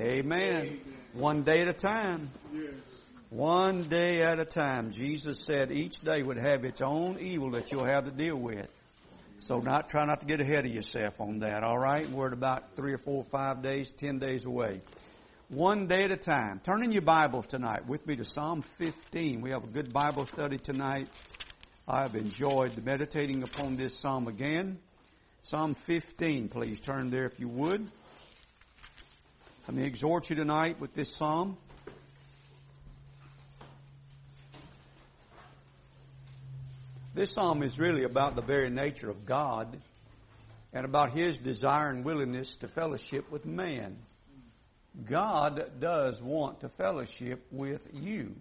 Amen. One day at a time. Yes. One day at a time. Jesus said each day would have its own evil that you'll have to deal with. So not try not to get ahead of yourself on that, all right? We're at about three or four, five days, ten days away. One day at a time. Turn in your Bibles tonight with me to Psalm 15. We have a good Bible study tonight. I have enjoyed meditating upon this psalm again. Psalm 15, please turn there if you would. Let me exhort you tonight with this psalm. This psalm is really about the very nature of God and about His desire and willingness to fellowship with man. God does want to fellowship with you.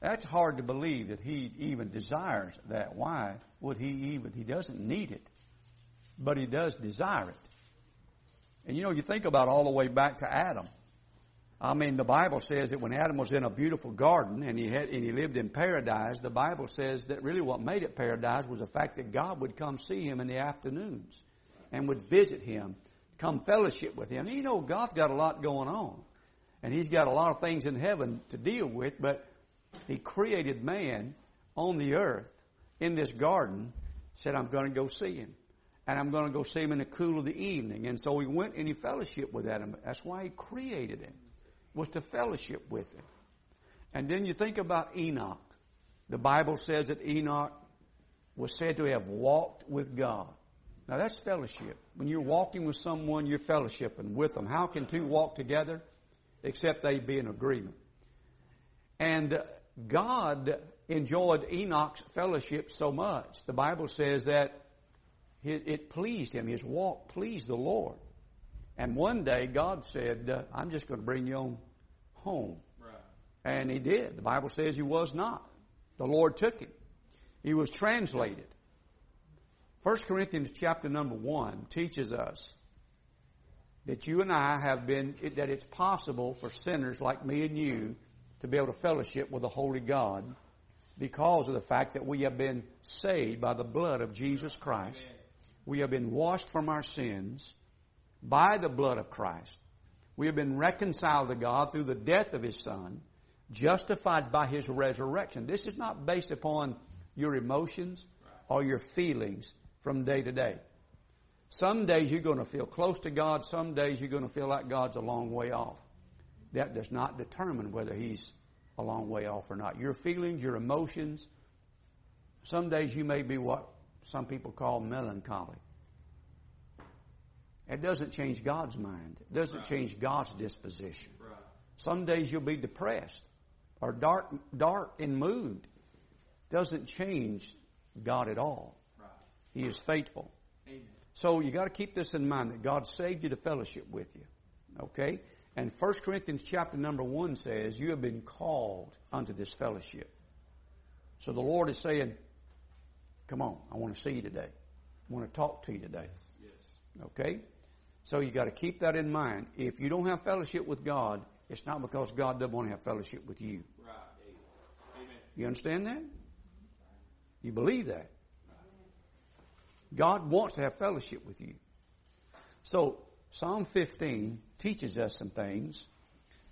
That's hard to believe that He even desires that. Why would He even? He doesn't need it, but He does desire it. And you know, you think about all the way back to Adam. I mean, the Bible says that when Adam was in a beautiful garden and he had, and he lived in paradise, the Bible says that really what made it paradise was the fact that God would come see him in the afternoons and would visit him, come fellowship with him. And you know, God's got a lot going on. And He's got a lot of things in heaven to deal with, but He created man on the earth in this garden, said, I'm going to go see Him and I'm going to go see him in the cool of the evening. And so he went and he fellowshiped with Adam. That's why he created him, was to fellowship with him. And then you think about Enoch. The Bible says that Enoch was said to have walked with God. Now that's fellowship. When you're walking with someone, you're fellowshipping with them. How can two walk together? Except they be in agreement. And God enjoyed Enoch's fellowship so much. The Bible says that it pleased him. His walk pleased the Lord. And one day God said, uh, I'm just going to bring you on home. Right. And he did. The Bible says he was not. The Lord took him. He was translated. 1 Corinthians chapter number 1 teaches us that you and I have been, that it's possible for sinners like me and you to be able to fellowship with the Holy God because of the fact that we have been saved by the blood of Jesus Christ. Amen. We have been washed from our sins by the blood of Christ. We have been reconciled to God through the death of His Son, justified by His resurrection. This is not based upon your emotions or your feelings from day to day. Some days you're going to feel close to God, some days you're going to feel like God's a long way off. That does not determine whether He's a long way off or not. Your feelings, your emotions, some days you may be what some people call melancholy. It doesn't change God's mind. It doesn't Right. change God's disposition. Right. Some days you'll be depressed or dark, dark in mood. Doesn't change God at all. Right. He is faithful. Amen. So you got to keep this in mind that God saved you to fellowship with you. Okay? And 1 Corinthians chapter number 1 says, You have been called unto this fellowship. So the Lord is saying, Come on, I want to see you today. I want to talk to you today. Yes. Okay? So you got to keep that in mind. If you don't have fellowship with God, it's not because God doesn't want to have fellowship with you. Right. Amen. You understand that? You believe that? God wants to have fellowship with you. So Psalm 15 teaches us some things.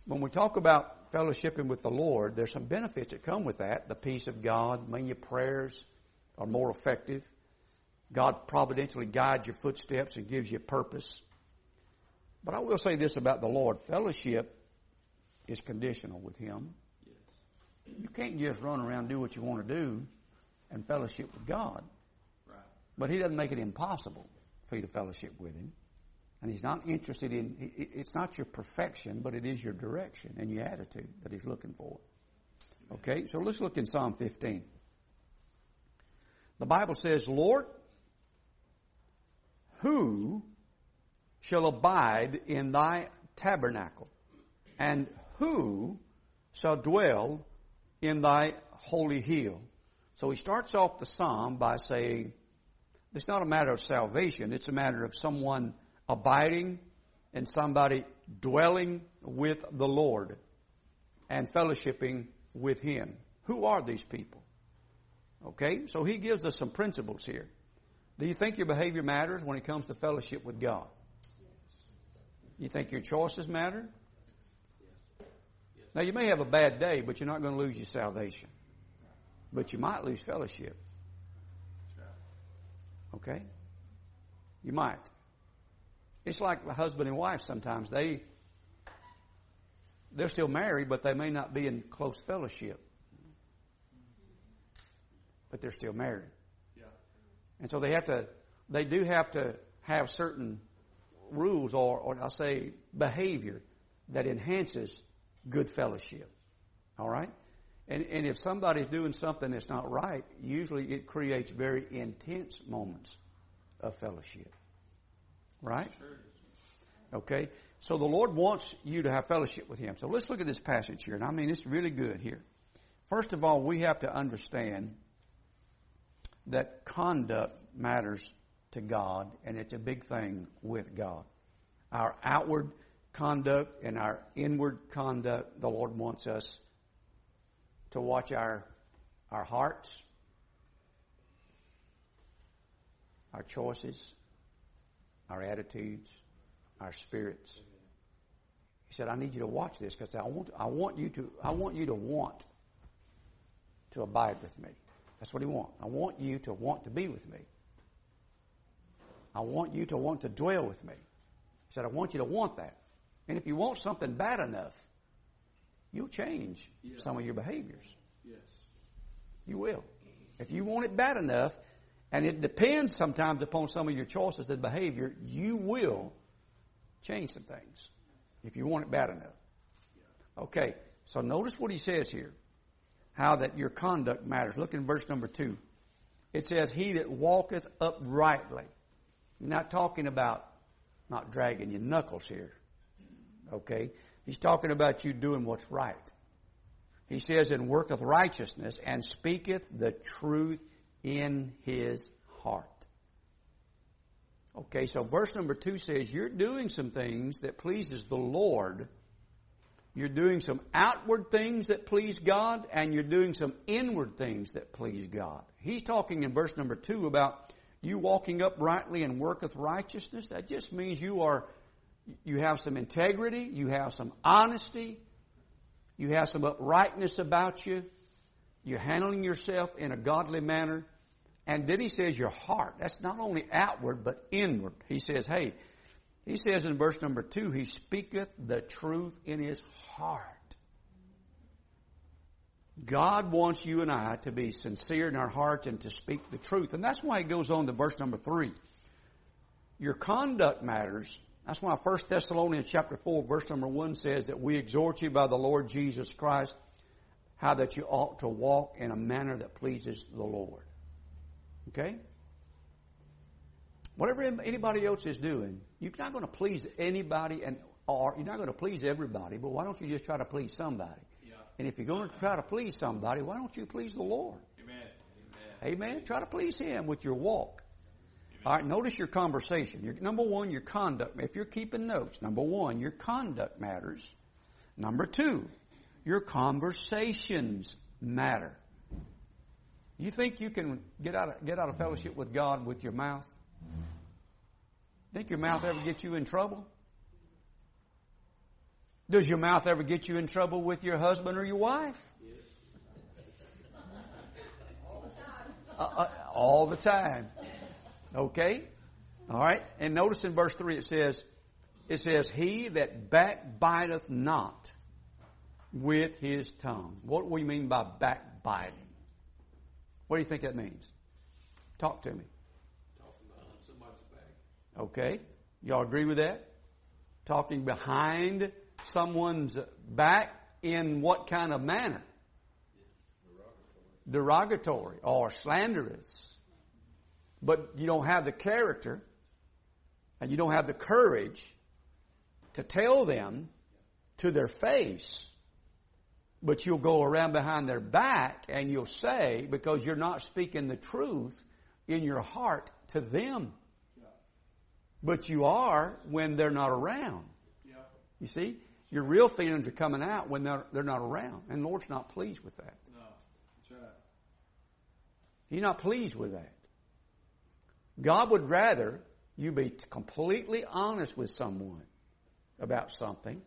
When we talk about fellowshipping with the Lord, there's some benefits that come with that. The peace of God, your prayers are more effective. God providentially guides your footsteps and gives you purpose. But I will say this about the Lord. Fellowship is conditional with Him. Yes. You can't just run around do what you want to do and fellowship with God. Right. But He doesn't make it impossible for you to fellowship with Him. And He's not interested in, it's not your perfection, but it is your direction and your attitude that He's looking for. Okay, so let's look in Psalm 15. The Bible says, Lord, who shall abide in thy tabernacle? And who shall dwell in thy holy hill? So he starts off the psalm by saying, it's not a matter of salvation, it's a matter of someone abiding and somebody dwelling with the Lord and fellowshipping with Him. Who are these people? Okay, so he gives us some principles here. Do you think your behavior matters when it comes to fellowship with God? You think your choices matter? Now you may have a bad day, but you're not going to lose your salvation. But you might lose fellowship. Okay? You might. It's like a husband and wife sometimes. They they're still married, but they may not be in close fellowship. But they're still married. Yeah. And so they have to they do have to have certain rules or, or I'll say behavior that enhances good fellowship. All right? And, and if somebody's doing something that's not right, usually it creates very intense moments of fellowship. Right? Okay? So the Lord wants you to have fellowship with Him. So let's look at this passage here. And I mean, it's really good here. First of all, we have to understand that conduct matters to God, and it's a big thing with God. Our outward conduct and our inward conduct, the Lord wants us to watch our, our hearts, our choices, our attitudes, our spirits. He said, I need you to watch this because I want, I want you to, I want you to want to abide with me. That's what he wants. I want you to want to be with me. I want you to want to dwell with me. He said, I want you to want that. And if you want something bad enough, you'll change Yeah. some of your behaviors. Yes. You will. If you want it bad enough, and it depends sometimes upon some of your choices and behavior, you will change some things if you want it bad enough. Okay, so notice what he says here. How that your conduct matters. Look in verse number two. It says, He that walketh uprightly. Not talking about not dragging your knuckles here. Okay? He's talking about you doing what's right. He says, and worketh righteousness and speaketh the truth in his heart. Okay, so verse number two says, you're doing some things that pleases the Lord. You're doing some outward things that please God, and you're doing some inward things that please God. He's talking in verse number two about you walking uprightly and worketh righteousness. That just means you are, you have some integrity, you have some honesty, you have some uprightness about you. You're handling yourself in a godly manner. And then he says your heart. That's not only outward, but inward. He says, hey, he says in verse number two, he speaketh the truth in his heart. God wants you and I to be sincere in our hearts and to speak the truth. And that's why he goes on to verse number three. Your conduct matters. That's why 1 Thessalonians chapter 4 verse number 1 says that we exhort you by the Lord Jesus Christ how that you ought to walk in a manner that pleases the Lord. Okay? Whatever anybody else is doing, you're not going to please anybody and or you're not going to please everybody, but why don't you just try to please somebody? Yeah. And if you're going to try to please somebody, why don't you please the Lord? Amen. Amen. Amen. Try to please Him with your walk. All right. Notice your conversation. Your, number one, your conduct. If you're keeping notes, number one, your conduct matters. Number two, your conversations matter. You think you can get out of, get out of fellowship with God with your mouth? Think your mouth ever get you in trouble? Does your mouth ever get you in trouble with your husband or your wife? Uh, uh, all the time. Okay? All right? And notice in verse 3 it says, it says, He that backbiteth not with his tongue. What do we mean by backbiting? What do you think that means? Talk to me. Okay? Y'all agree with that? Talking behind someone's back in what kind of manner? Derogatory or slanderous. But you don't have the character and you don't have the courage to tell them to their face, but you'll go around behind their back and you'll say, because you're not speaking the truth in your heart to them. But you are when they're not around. Yeah. You see? Your real feelings are coming out when they're, they're not around. And the Lord's not pleased with that. No. That's right. He's not pleased with that. God would rather you be completely honest with someone about something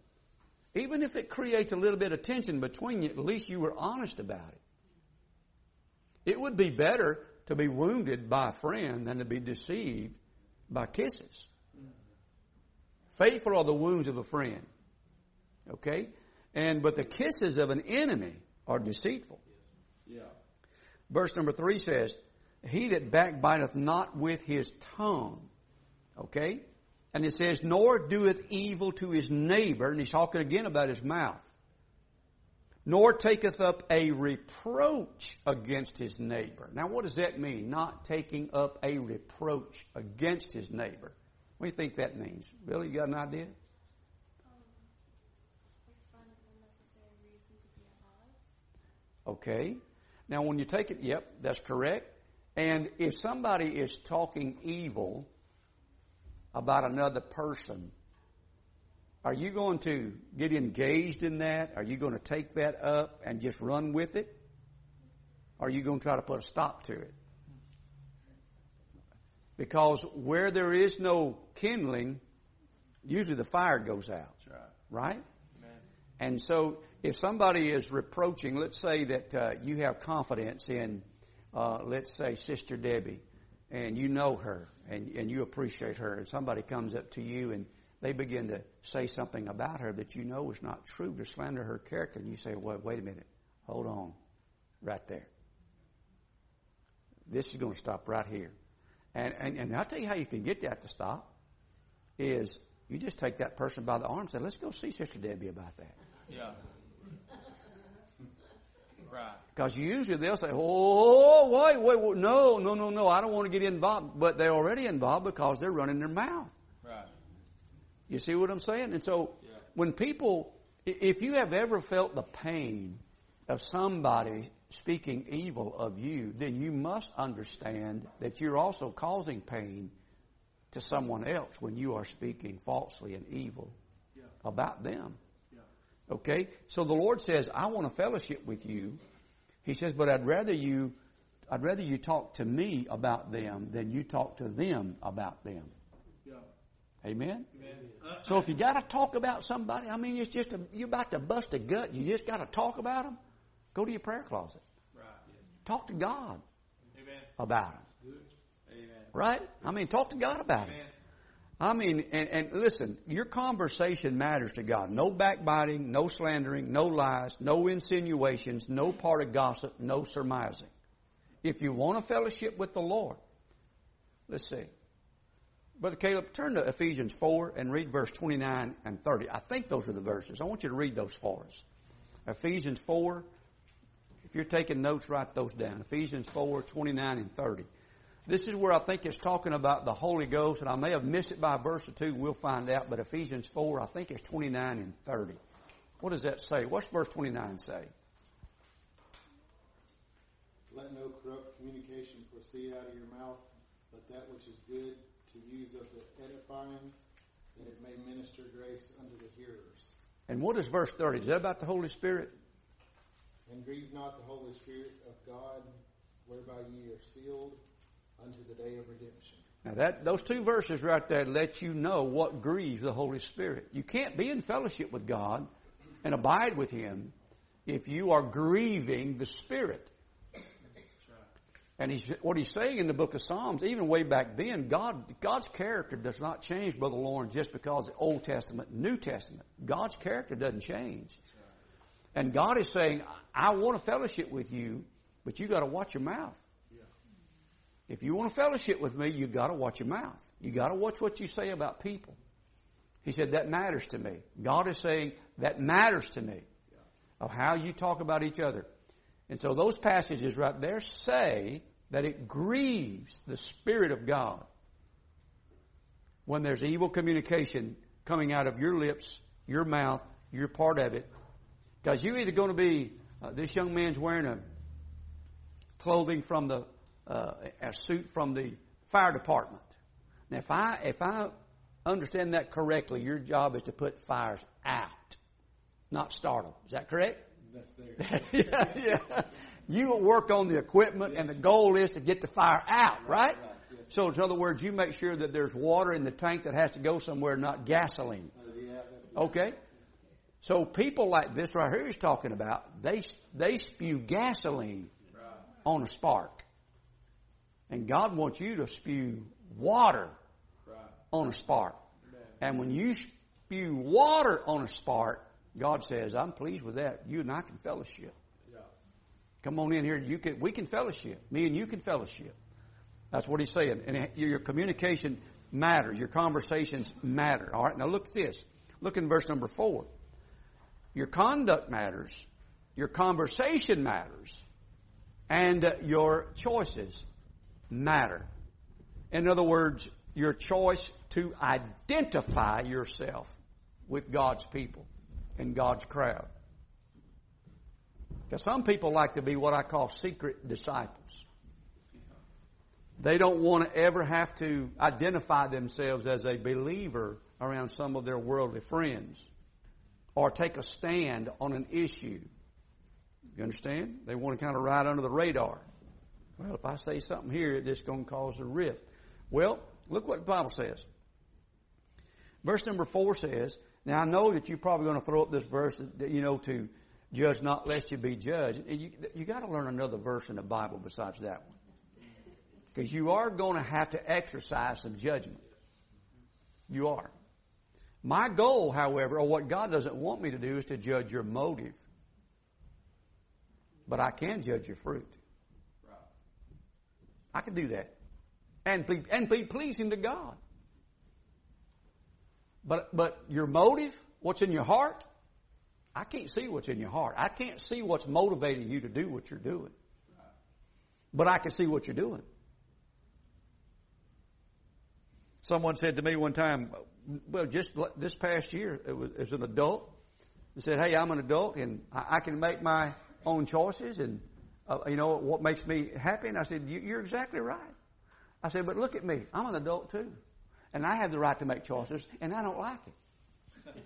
Even if it creates a little bit of tension between you, at least you were honest about it. It would be better to be wounded by a friend than to be deceived by kisses. Faithful are the wounds of a friend. Okay? And, but the kisses of an enemy are deceitful. Yeah. Verse number three says, He that backbiteth not with his tongue. Okay? And it says, Nor doeth evil to his neighbor, and he's talking again about his mouth. Nor taketh up a reproach against his neighbor. Now what does that mean? Not taking up a reproach against his neighbor. What do you think that means? Billy, you got an idea? Okay. Now, when you take it, yep, that's correct. And if somebody is talking evil about another person, are you going to get engaged in that? Are you going to take that up and just run with it? Or are you going to try to put a stop to it? Because where there is no kindling, usually the fire goes out. Right. Right? And so, if somebody is reproaching, let's say that uh, you have confidence in, uh, let's say, Sister Debbie, and you know her, and, and you appreciate her, and somebody comes up to you and they begin to say something about her that you know is not true, to slander her character, and you say, well, wait a minute, hold on, right there. This is going to stop right here. And, and, and I'll tell you how you can get that to stop, is you just take that person by the arm and say, let's go see Sister Debbie about that. Yeah. Right. Because usually they'll say, oh, wait, wait, wait, no, no, no, no, I don't want to get involved. But they're already involved because they're running their mouth. Right. You see what I'm saying? And so Yeah. when people, if you have ever felt the pain of somebody speaking evil of you, then you must understand that you're also causing pain to someone else when you are speaking falsely and evil Yeah. about them. Yeah. Okay? So the Lord says, I want to fellowship with you. He says, but I'd rather you, I'd rather you talk to me about them than you talk to them about them. Yeah. Amen? Amen. So if you gotta talk about somebody, I mean, it's just a, you're about to bust a gut, you just gotta talk about them, go to your prayer closet. right. Talk to God Amen. about them. Amen. Right? I mean, talk to God about it. I mean, and, and listen, your conversation matters to God. No backbiting, no slandering, no lies, no insinuations, no part of gossip, no surmising. If you want a fellowship with the Lord, let's see. Brother Caleb, turn to Ephesians 4 and read verse 29 and 30. I think those are the verses. I want you to read those for us. Ephesians 4, if you're taking notes, write those down. Ephesians 4, 29 and 30. This is where I think it's talking about the Holy Ghost, and I may have missed it by a verse or two. We'll find out. But Ephesians 4, I think it's 29 and 30. What does that say? What's verse 29 say? Let no corrupt communication proceed out of your mouth, but that which is good to use of the edifying, that it may minister grace unto the hearers. And what is verse 30? Is that about the Holy Spirit? And grieve not the Holy Spirit of God, whereby ye are sealed unto the day of redemption. Now that, those two verses right there let you know what grieves the Holy Spirit. You can't be in fellowship with God and abide with Him if you are grieving the Spirit. And he's, what he's saying in the book of Psalms, even way back then, God, God's character does not change, Brother Lauren, just because the Old Testament, New Testament. God's character doesn't change. And God is saying, I want a fellowship with you, but you gotta watch your mouth. If you want a fellowship with me, you gotta watch your mouth. You gotta watch what you say about people. He said, that matters to me. God is saying, that matters to me. Of how you talk about each other. And so those passages right there say that it grieves the Spirit of God when there's evil communication coming out of your lips, your mouth, you're part of it. Because you're either going to be, uh, this young man's wearing a clothing from the, uh, a suit from the fire department. Now if I, if I understand that correctly, your job is to put fires out, not start them. Is that correct? That's there. yeah, yeah. You will work on the equipment, and the goal is to get the fire out, right? Right, yes. So, in other words, you make sure that there's water in the tank that has to go somewhere, not gasoline. Uh, yeah, Okay? So people like this right here he's talking about, they, they spew gasoline on a spark. And God wants you to spew water on a spark. And when you spew water on a spark, God says, I'm pleased with that. You and I can fellowship. Come on in here. You can, we can fellowship. Me and you can fellowship. That's what he's saying. And your communication matters. Your conversations matter. All right. Now look at this. Look in verse number four. Your conduct matters. Your conversation matters. And uh, your choices matter. In other words, your choice to identify yourself with God's people and God's crowd. Because some people like to be what I call secret disciples. They don't want to ever have to identify themselves as a believer around some of their worldly friends or take a stand on an issue. You understand? They want to kind of ride under the radar. Well, if I say something here, it's going to cause a rift. Well, look what the Bible says. Verse number four says, now I know that you're probably going to throw up this verse, you know, to judge not lest you be judged. You, you got to learn another verse in the Bible besides that one. Because you are going to have to exercise some judgment. You are. My goal, however, or what God doesn't want me to do is to judge your motive. But I can judge your fruit. I can do that. And be, and be pleasing to God. But, but your motive, what's in your heart, I can't see what's in your heart. I can't see what's motivating you to do what you're doing. But I can see what you're doing. Someone said to me one time, well, just this past year, it was, as an adult, and said, "Hey, I'm an adult and I, I can make my own choices, and uh, you know what makes me happy." And I said, "You're exactly right." I said, "But look at me. I'm an adult too, and I have the right to make choices, and I don't like it."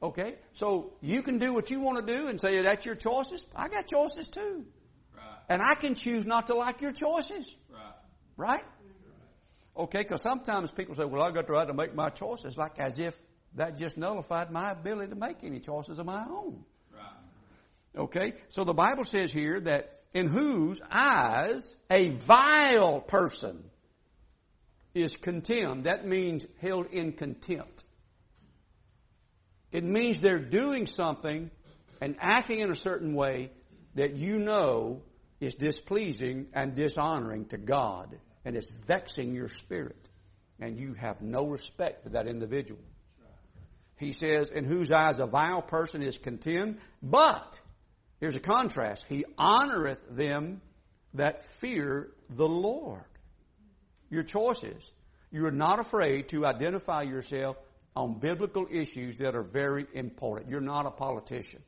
Okay, so you can do what you want to do and say that's your choices. I got choices too, right. and I can choose not to like your choices. Right? right? Okay, because sometimes people say, well, I've got the right to make my choices, like as if that just nullified my ability to make any choices of my own. Right. Okay, so the Bible says here that in whose eyes a vile person is contemned. That means held in contempt. It means they're doing something and acting in a certain way that you know is displeasing and dishonoring to God and it's vexing your spirit. And you have no respect for that individual. He says, in whose eyes a vile person is contemned, but, here's a contrast, he honoreth them that fear the Lord. Your choices. You are not afraid to identify yourself on biblical issues that are very important. You're not a politician.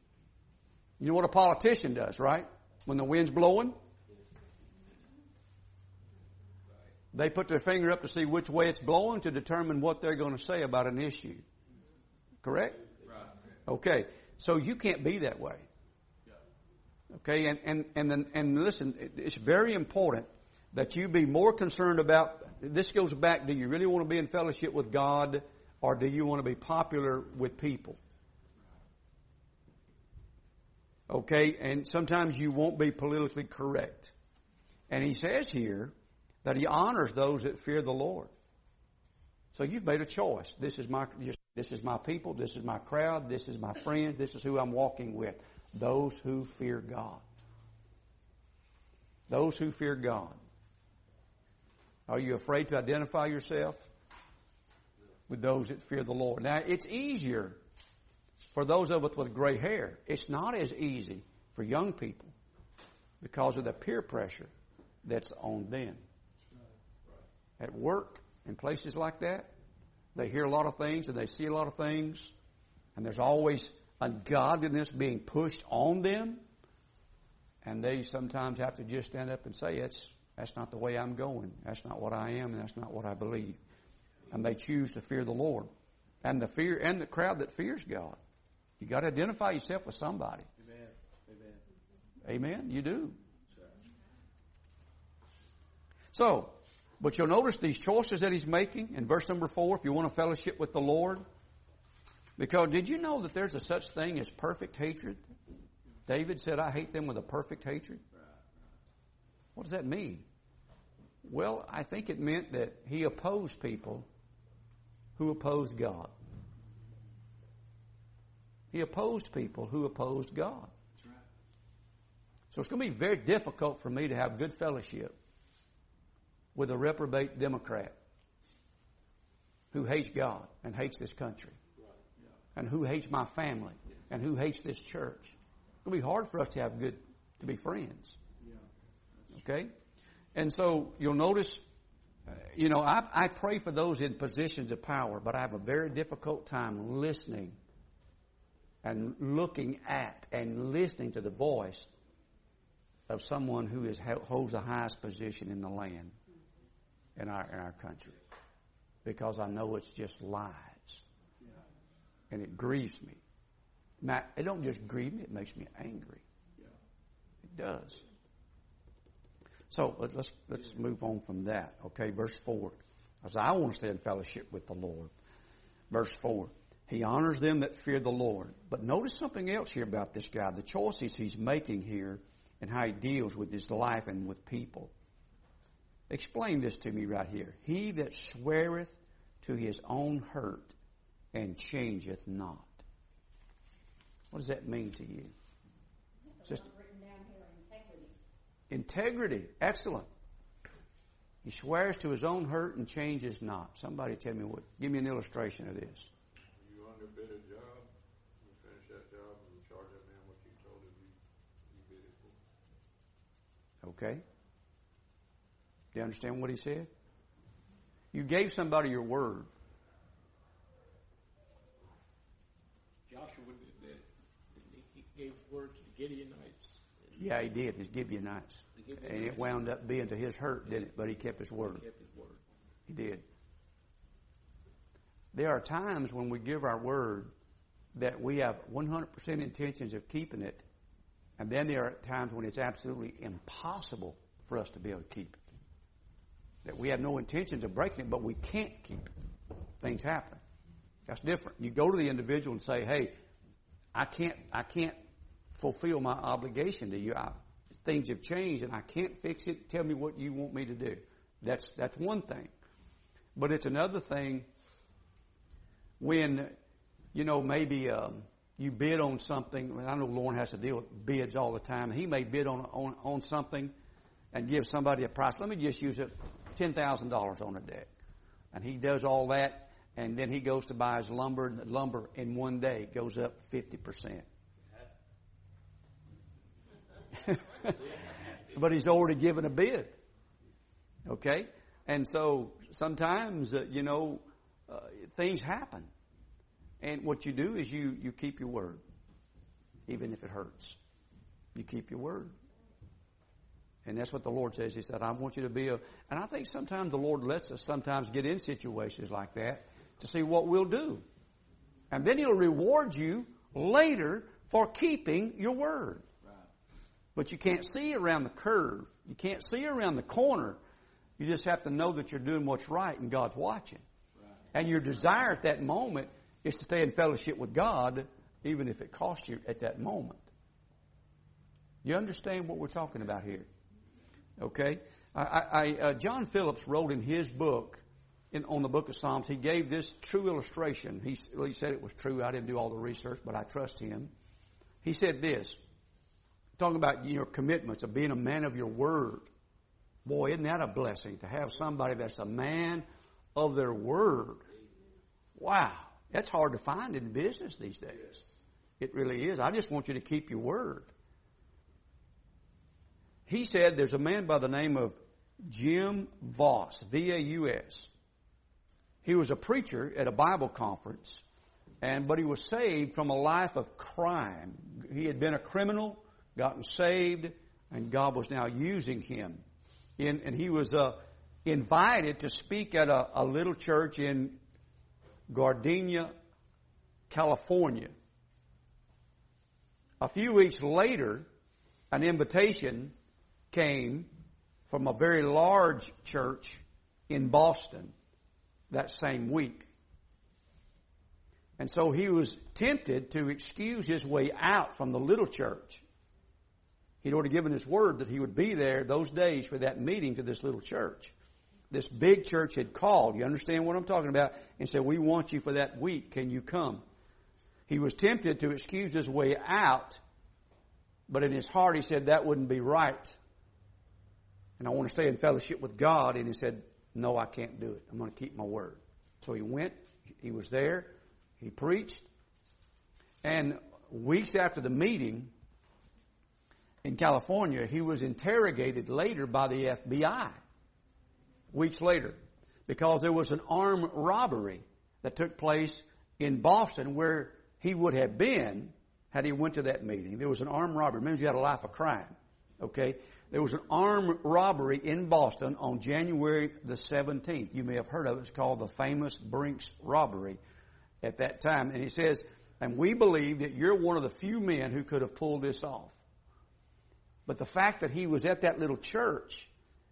You know what a politician does, right? When the wind's blowing, They put their finger up to see which way it's blowing to determine what they're going to say about an issue. Correct? Okay. So you can't be that way. Okay, and, and, and then, and listen, it's very important that you be more concerned about, this goes back, do you really want to be in fellowship with God or do you want to be popular with people? Okay, and sometimes you won't be politically correct. And he says here, that he honors those that fear the Lord. So you've made a choice. This is my this is my people, this is my crowd, this is my friend, this is who I'm walking with. Those who fear God. Those who fear God. Are you afraid to identify yourself with those that fear the Lord? Now, it's easier for those of us with gray hair. It's not as easy for young people because of the peer pressure that's on them at work and places like that. They hear a lot of things and they see a lot of things, and there's always ungodliness being pushed on them, and they sometimes have to just stand up and say, "That's that's not the way I'm going. That's not what I am, and that's not what I believe." And they choose to fear the Lord, and the fear and the crowd that fears God. You got to identify yourself with somebody. Amen. Amen. Amen. You do. So, but you'll notice these choices that he's making in verse number four, if you want to fellowship with the Lord, Because did you know that there's a such thing as perfect hatred? David said, I hate them with a perfect hatred. What does that mean? Well, I think it meant that he opposed people who opposed God. He opposed people who opposed God. So it's going to be very difficult for me to have good fellowship with a reprobate Democrat who hates God and hates this country and who hates my family and who hates this church. It'll be hard for us to have good, to be friends. Okay? And so you'll notice, you know, I, I pray for those in positions of power, but I have a very difficult time listening and looking at and listening to the voice of someone who is, holds the highest position in the land in our, in our country. Because I know it's just lies. And it grieves me. Now, it don't just grieve me, it makes me angry. It does. So let's let's move on from that. Okay, verse four. As I want to stay in fellowship with the Lord. Verse four. He honors them that fear the Lord. But notice something else here about this guy. The choices he's making here and how he deals with his life and with people. Explain this to me right here. He that sweareth to his own hurt and changeth not. What does that mean to you? Just integrity. Integrity. Excellent. He swears to his own hurt and changes not. Somebody tell me what, give me an illustration of this. You underbid a job, you finish that job, and you charge that man what you told him you, you bid it for. Okay? You understand what he said? You gave somebody your word. Joshua did that. He gave word to the Gideonites. Yeah, he did. His Gibeonites. Gibeonites. And it wound up being to his hurt, didn't it? But he kept his word. He kept his word. He did. There are times when we give our word that we have 100% intentions of keeping it, and then there are times when it's absolutely impossible for us to be able to keep it. That we have no intentions of breaking it, but we can't keep it. Things happen. That's different. You go to the individual and say, "Hey, I can't, I can't fulfill my obligation to you. I, things have changed, and I can't fix it. Tell me what you want me to do." That's that's one thing. But it's another thing when, you know, maybe um, you bid on something. I know Lauren has to deal with bids all the time. He may bid on on, on something and give somebody a price. Let me just use it, ten thousand dollars on a deck, and he does all that, and then he goes to buy his lumber, lumber in one day goes up fifty percent. but he's already given a bid. Okay? And so sometimes, uh, you know, uh, things happen. And what you do is you, you keep your word, even if it hurts. You keep your word. And that's what the Lord says. He said, I want you to be a, and I think sometimes the Lord lets us sometimes get in situations like that to see what we'll do. And then He'll reward you later for keeping your word. But you can't see around the curve. You can't see around the corner. You just have to know that you're doing what's right and God's watching. And your desire at that moment is to stay in fellowship with God, even if it costs you at that moment. You understand what we're talking about here? Okay? I, I, uh, John Phillips wrote in his book, in, on the book of Psalms, he gave this true illustration. He, well, he said it was true. I didn't do all the research, but I trust him. He said this, talking about your commitments of being a man of your word. Boy, isn't that a blessing to have somebody that's a man of their word? Wow. That's hard to find in business these days. It really is. I just want you to keep your word. He said there's a man by the name of Jim Vaus, V-A-U-S. He was a preacher at a Bible conference, and but he was saved from a life of crime. He had been a criminal, gotten saved, and God was now using him. In, and he was uh, invited to speak at a, a little church in Gardena, California. A few weeks later, an invitation came from a very large church in Boston that same week. And so he was tempted to excuse his way out from the little church. He'd already given his word that he would be there those days for that meeting to this little church. This big church had called, you understand what I'm talking about, and said, we want you for that week. Can you come? He was tempted to excuse his way out, but in his heart he said that wouldn't be right. And I want to stay in fellowship with God. And he said, no, I can't do it. I'm going to keep my word. So he went, he was there, he preached, and weeks after the meeting in California, he was interrogated later by the FBI. Weeks later, because there was an armed robbery that took place in Boston where he would have been had he went to that meeting. There was an armed robbery. Means you had a life of crime. Okay? There was an armed robbery in Boston on January the 17th. You may have heard of it. It's called the famous Brinks robbery at that time. And he says, and we believe that you're one of the few men who could have pulled this off. But the fact that he was at that little church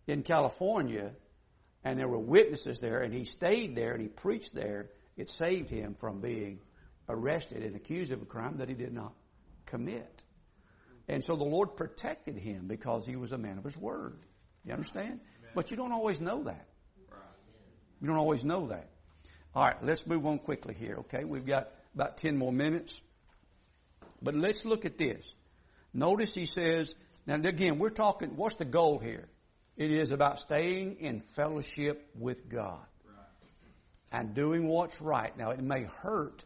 in California and there were witnesses there and he stayed there and he preached there, it saved him from being arrested and accused of a crime that he did not commit. And so the Lord protected him because he was a man of his word. You understand? But you don't always know that. You don't always know that. All right, let's move on quickly here, okay? We've got about 10 more minutes. But let's look at this. Notice he says, now again, we're talking, what's the goal here? It is about staying in fellowship with God and doing what's right. Now, it may hurt,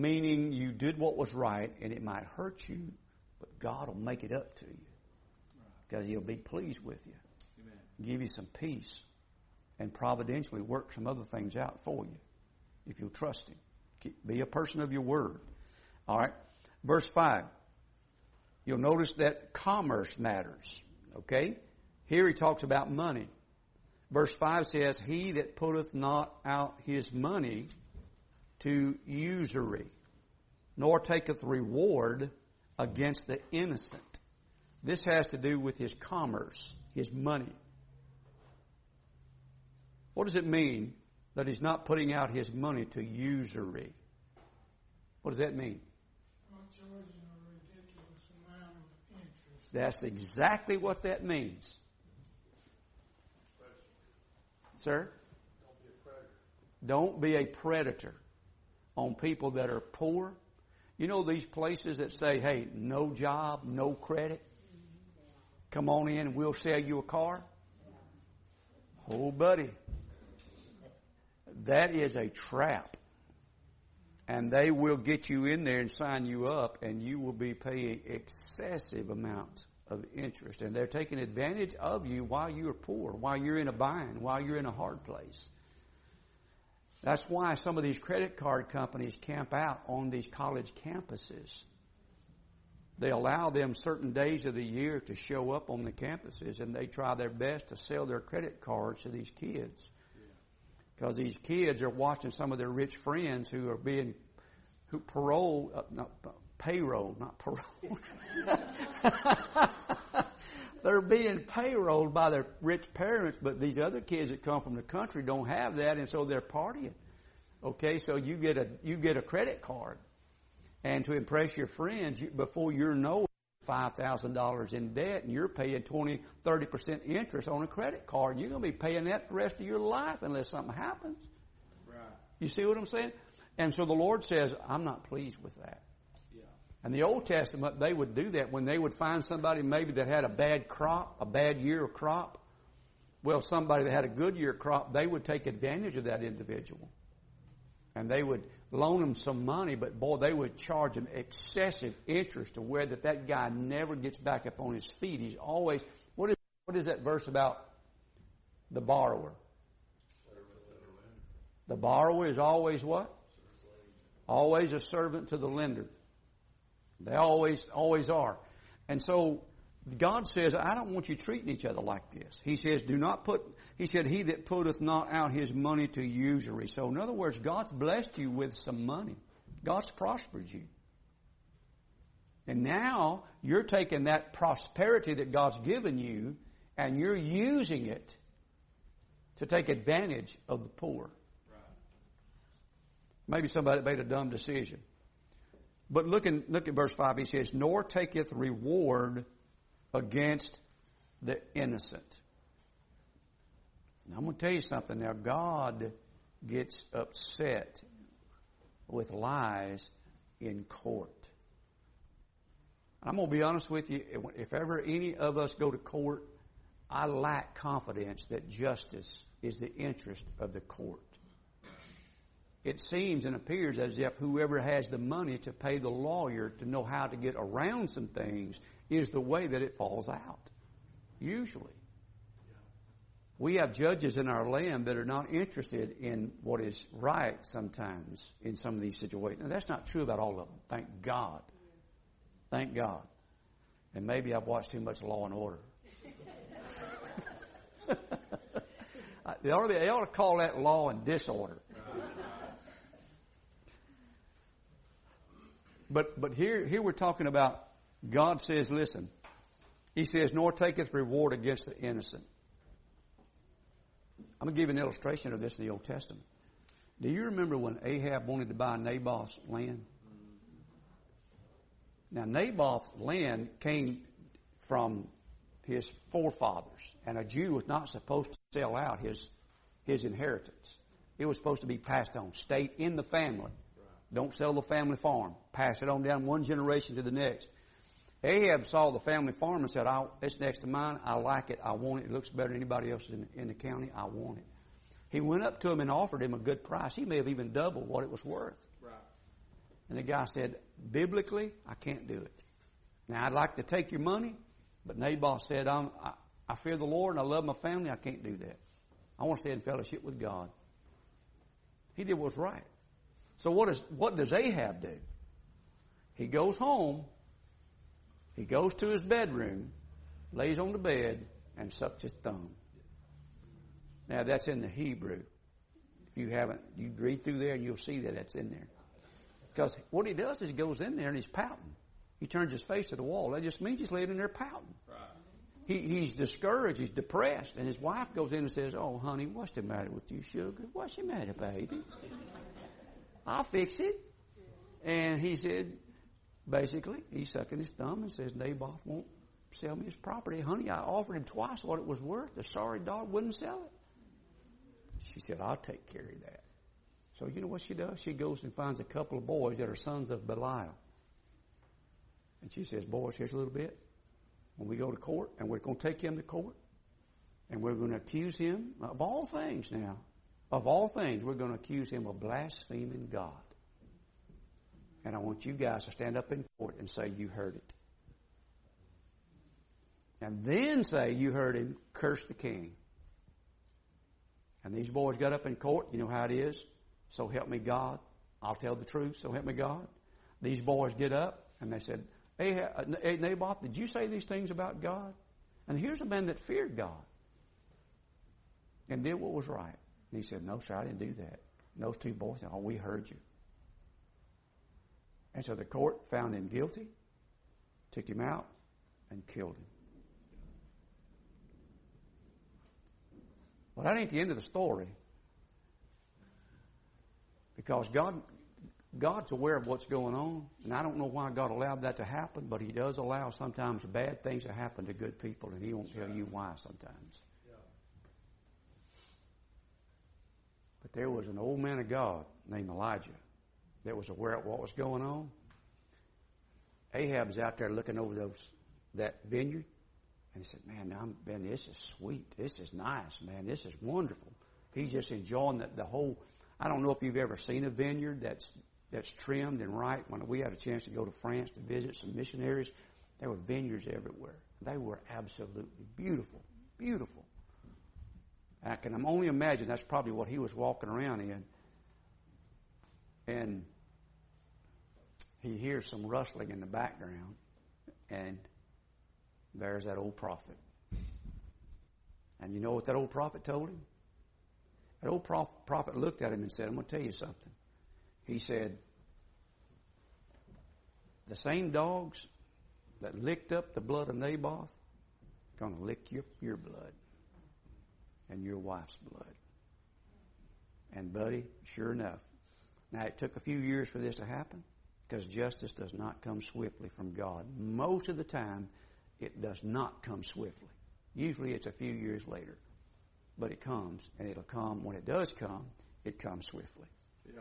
meaning you did what was right and it might hurt you, but God will make it up to you because He'll be pleased with you, Amen. give you some peace, and providentially work some other things out for you if you'll trust Him. Be a person of your word. All right. Verse 5. You'll notice that commerce matters. Okay? Here he talks about money. Verse 5 says, He that putteth not out his money to usury, nor taketh reward against the innocent. This has to do with his commerce, his money. What does it mean that he's not putting out his money to usury? What does that mean? A. That's exactly what that means. Sir? Don't be a predator on people that are poor. You know these places that say, hey, no job, no credit? Come on in we'll sell you a car? Oh, buddy. That is a trap. And they will get you in there and sign you up and you will be paying excessive amounts of interest. And they're taking advantage of you while you're poor, while you're in a bind, while you're in a hard place. That's why some of these credit card companies camp out on these college campuses. They allow them certain days of the year to show up on the campuses and they try their best to sell their credit cards to these kids. Because these kids are watching some of their rich friends who are being who parole, uh, not payroll, not parole. They're being payrolled by their rich parents, but these other kids that come from the country don't have that, and so they're partying. Okay, so you get a you get a credit card, and to impress your friends, you, before you're know five thousand dollars in debt, and you're paying 20, 30 percent interest on a credit card. You're going to be paying that the rest of your life unless something happens. Right. You see what I'm saying? And so the Lord says, I'm not pleased with that. And the Old Testament, they would do that when they would find somebody maybe that had a bad crop, a bad year of crop. Well, somebody that had a good year crop, they would take advantage of that individual. And they would loan them some money, but boy, they would charge them excessive interest to where that that guy never gets back up on his feet. He's always, what is, what is that verse about the borrower? The borrower is always what? Always a servant to the lender. They always, always are. And so God says, I don't want you treating each other like this. He says, do not put, he said, he that putteth not out his money to usury. So in other words, God's blessed you with some money. God's prospered you. And now you're taking that prosperity that God's given you and you're using it to take advantage of the poor. Maybe somebody made a dumb decision. But look, in, look at verse 5. He says, Nor taketh reward against the innocent. Now, I'm going to tell you something. Now, God gets upset with lies in court. I'm going to be honest with you. If ever any of us go to court, I lack confidence that justice is the interest of the court. It seems and appears as if whoever has the money to pay the lawyer to know how to get around some things is the way that it falls out. Usually. We have judges in our land that are not interested in what is right sometimes in some of these situations. Now, that's not true about all of them. Thank God. Thank God. And maybe I've watched too much Law and Order. they, ought to be, they ought to call that law and disorder. But but here here we're talking about God says, listen. He says, nor taketh reward against the innocent. I'm going to give you an illustration of this in the Old Testament. Do you remember when Ahab wanted to buy Naboth's land? Now, Naboth's land came from his forefathers, and a Jew was not supposed to sell out his, his inheritance. It was supposed to be passed on, stayed in the family. Don't sell the family farm. Pass it on down one generation to the next. Ahab saw the family farm and said, "Oh, it's next to mine. I like it. I want it. It looks better than anybody else in, in the county. I want it. He went up to him and offered him a good price. He may have even doubled what it was worth. Right. And the guy said, biblically, I can't do it. Now, I'd like to take your money, but Naboth said, I, I fear the Lord and I love my family. I can't do that. I want to stay in fellowship with God. He did what was right. So what, is, what does Ahab do? He goes home he goes to his bedroom, lays on the bed, and sucks his thumb. Now that's in the Hebrew. If you haven't, you read through there and you'll see that that's in there. Because what he does is he goes in there and he's pouting. He turns his face to the wall. That just means he's laying in there pouting. Right. He, he's discouraged. He's depressed. And his wife goes in and says, Oh, honey, what's the matter with you, sugar? What's the matter, baby? I'll fix it. And he said, Basically, he's sucking his thumb and says, Naboth won't sell me his property. Honey, I offered him twice what it was worth. The sorry dog wouldn't sell it. She said, I'll take care of that. So you know what she does? She goes and finds a couple of boys that are sons of Belial. And she says, boys, here's a little bit. When we go to court, and we're going to take him to court, and we're going to accuse him of all things now. Of all things, we're going to accuse him of blaspheming God. And I want you guys to stand up in court and say you heard it. And then say you heard him curse the king. And these boys got up in court. You know how it is. So help me God. I'll tell the truth. So help me God. These boys get up and they said, Hey, uh, Naboth, did you say these things about God? And here's a man that feared God and did what was right. And he said, No, sir, I didn't do that. And those two boys said, Oh, we heard you. And so the court found him guilty, took him out, and killed him. Well, that ain't the end of the story. Because God, God's aware of what's going on, and I don't know why God allowed that to happen, but He does allow sometimes bad things to happen to good people, and He won't tell you why sometimes. There was an old man of God named Elijah that was aware of what was going on. Ahab's out there looking over those that vineyard, and he said, "Man, I'm, man, this is sweet. This is nice, man. This is wonderful." He's just enjoying the, the whole. I don't know if you've ever seen a vineyard that's that's trimmed and right. When we had a chance to go to France to visit some missionaries, there were vineyards everywhere. They were absolutely beautiful, beautiful. I can only imagine that's probably what he was walking around in. And he hears some rustling in the background, and there's that old prophet. And you know what that old prophet told him? That old prophet looked at him and said, I'm going to tell you something. He said, The same dogs that licked up the blood of Naboth going to lick your, your blood and your wife's blood. And, buddy, sure enough, Now, it took a few years for this to happen because justice does not come swiftly from God. Most of the time, it does not come swiftly. Usually, it's a few years later. But it comes, and it'll come. When it does come, it comes swiftly. Yeah.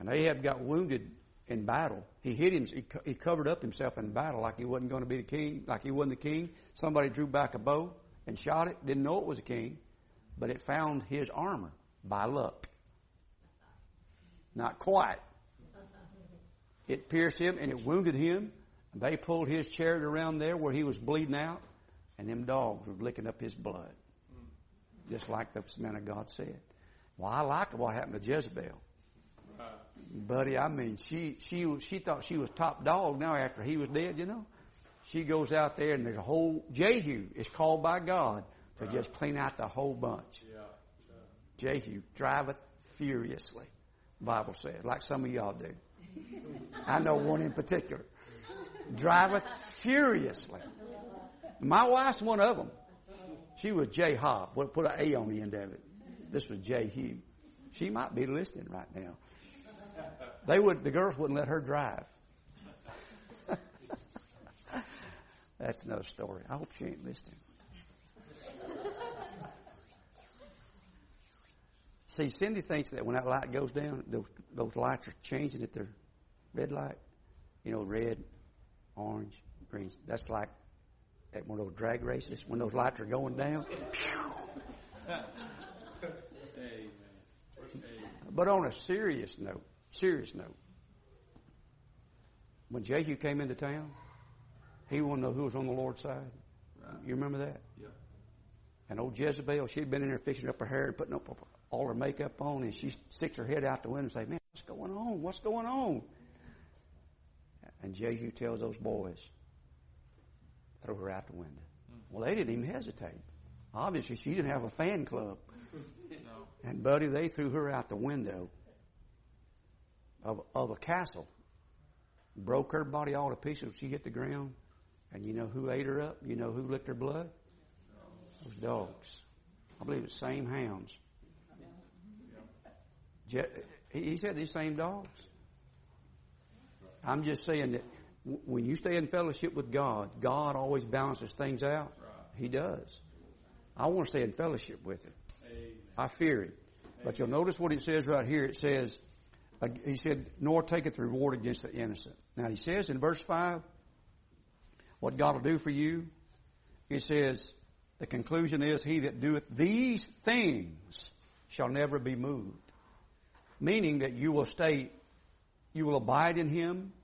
And Ahab got wounded in battle. He hit him. He, co- he covered up himself in battle like he wasn't going to be the king, like he wasn't the king. Somebody drew back a bow and shot it. Didn't know it was a king, but it found his armor by luck. Not quite. It pierced him and it wounded him. They pulled his chariot around there where he was bleeding out, and them dogs were licking up his blood, just like the man of God said. Well, I like what happened to Jezebel. Buddy, I mean, she she she thought she was top dog. Now after he was dead, you know, she goes out there and there's a whole Jehu is called by God to just clean out the whole bunch. Yeah. Jehu driveth furiously. Bible says, like some of y'all do. I know one in particular. Driveth furiously. My wife's one of them. She was Jehob. We'll put an A on the end of it. This was Jehu. She might be listening right now. They would, the girls wouldn't let her drive. That's another story. I hope she ain't listening. See, Cindy thinks that when that light goes down, those those lights are changing at their red light. You know, red, orange, green. That's like at one of those drag races when those lights are going down. But on a serious note, serious note, when Jehu came into town, he wanted to know who was on the Lord's side. Right. You remember that? Yeah. And old Jezebel, she'd been in there fixing up her hair and putting up all her makeup on, and she sticks her head out the window and say, "Man, what's going on? What's going on?" And Jehu tells those boys, "Throw her out the window." Hmm. Well, they didn't even hesitate. Obviously, she didn't have a fan club. No. And buddy, they threw her out the window of of a castle, broke her body all to pieces. When she hit the ground, and you know who ate her up? You know who licked her blood? Those dogs. I believe it's the same hounds. He said these same dogs. I'm just saying that when you stay in fellowship with God, God always balances things out. He does. I want to stay in fellowship with Him. I fear him. But you'll notice what it says right here. It says, uh, he said, nor taketh reward against the innocent. Now he says in verse 5, what God will do for you, he says, the conclusion is, he that doeth these things shall never be moved. Meaning that you will stay, you will abide in him,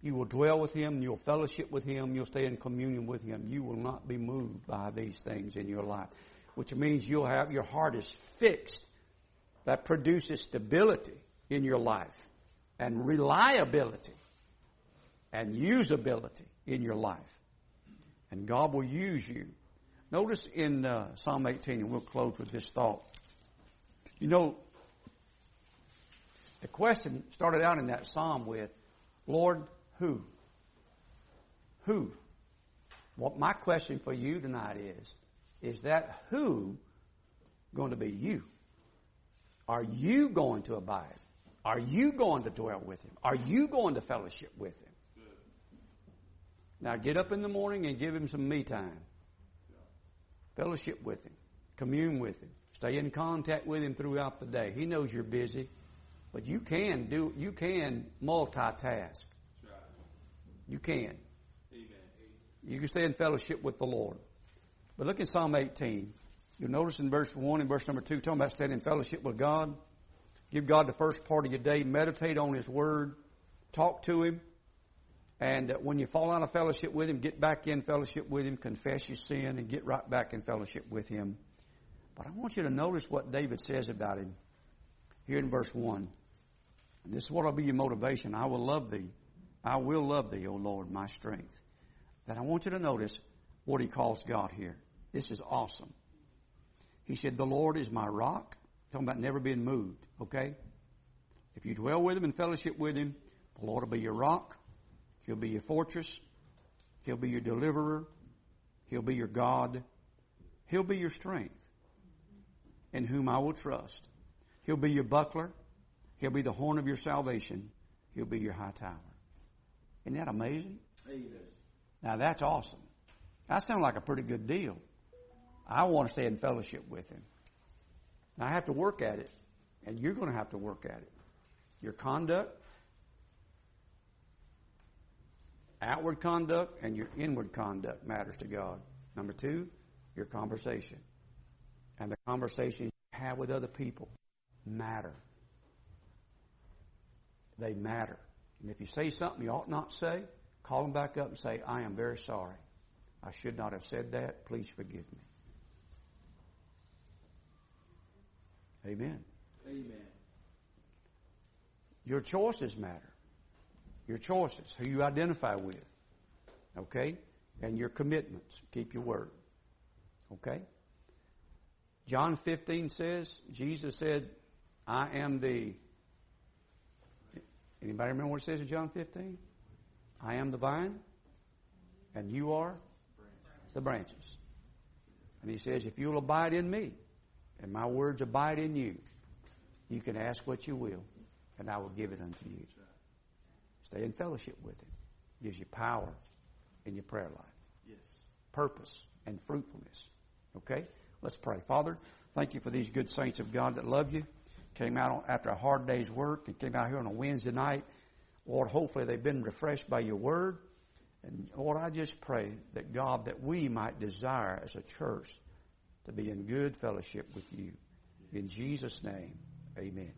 you will dwell with him, you'll fellowship with him, you'll stay in communion with him. You will not be moved by these things in your life. Which means you'll have, your heart is fixed. That produces stability in your life and reliability and usability in your life. And God will use you. Notice in uh, Psalm 18, and we'll close with this thought. You know, the question started out in that psalm with, Lord, who? Who? What my question for you tonight is, is that who going to be you? Are you going to abide? Are you going to dwell with him? Are you going to fellowship with him? Now get up in the morning and give him some me time. Fellowship with him. Commune with him. Stay in contact with him throughout the day. He knows you're busy, but you can do, you can multitask. You can. You can stay in fellowship with the Lord. But look at Psalm 18. You'll notice in verse 1 and verse number 2, talking about staying in fellowship with God. Give God the first part of your day. Meditate on His Word. Talk to Him. And when you fall out of fellowship with Him, get back in fellowship with Him. Confess your sin and get right back in fellowship with Him. But I want you to notice what David says about Him here in verse 1. And this is what will be your motivation. I will love Thee. I will love Thee, O Lord, my strength. That I want you to notice what he calls God here. This is awesome. He said, The Lord is my rock. Talking about never being moved, okay? If you dwell with him and fellowship with him, the Lord will be your rock. He'll be your fortress. He'll be your deliverer. He'll be your God. He'll be your strength in whom I will trust. He'll be your buckler. He'll be the horn of your salvation. He'll be your high tower. Isn't that amazing? Amen. Now that's awesome. That sounds like a pretty good deal. I want to stay in fellowship with him. Now I have to work at it, and you're going to have to work at it. Your conduct, outward conduct, and your inward conduct matters to God. Number two, your conversation. And the conversations you have with other people matter. They matter. And if you say something you ought not say, call them back up and say, I am very sorry. I should not have said that. Please forgive me. Amen. Amen. Your choices matter. Your choices, who you identify with. Okay? And your commitments. Keep your word. Okay? John 15 says, Jesus said, I am the. Anybody remember what it says in John 15? I am the vine, and you are the branches. And he says, if you'll abide in me, and my words abide in you, you can ask what you will, and I will give it unto you. Stay in fellowship with him. Gives you power in your prayer life Yes. purpose and fruitfulness. Okay? Let's pray. Father, thank you for these good saints of God that love you. Came out after a hard day's work and came out here on a Wednesday night. Lord, hopefully they've been refreshed by your word. And Lord, I just pray that God, that we might desire as a church to be in good fellowship with you. In Jesus' name, amen.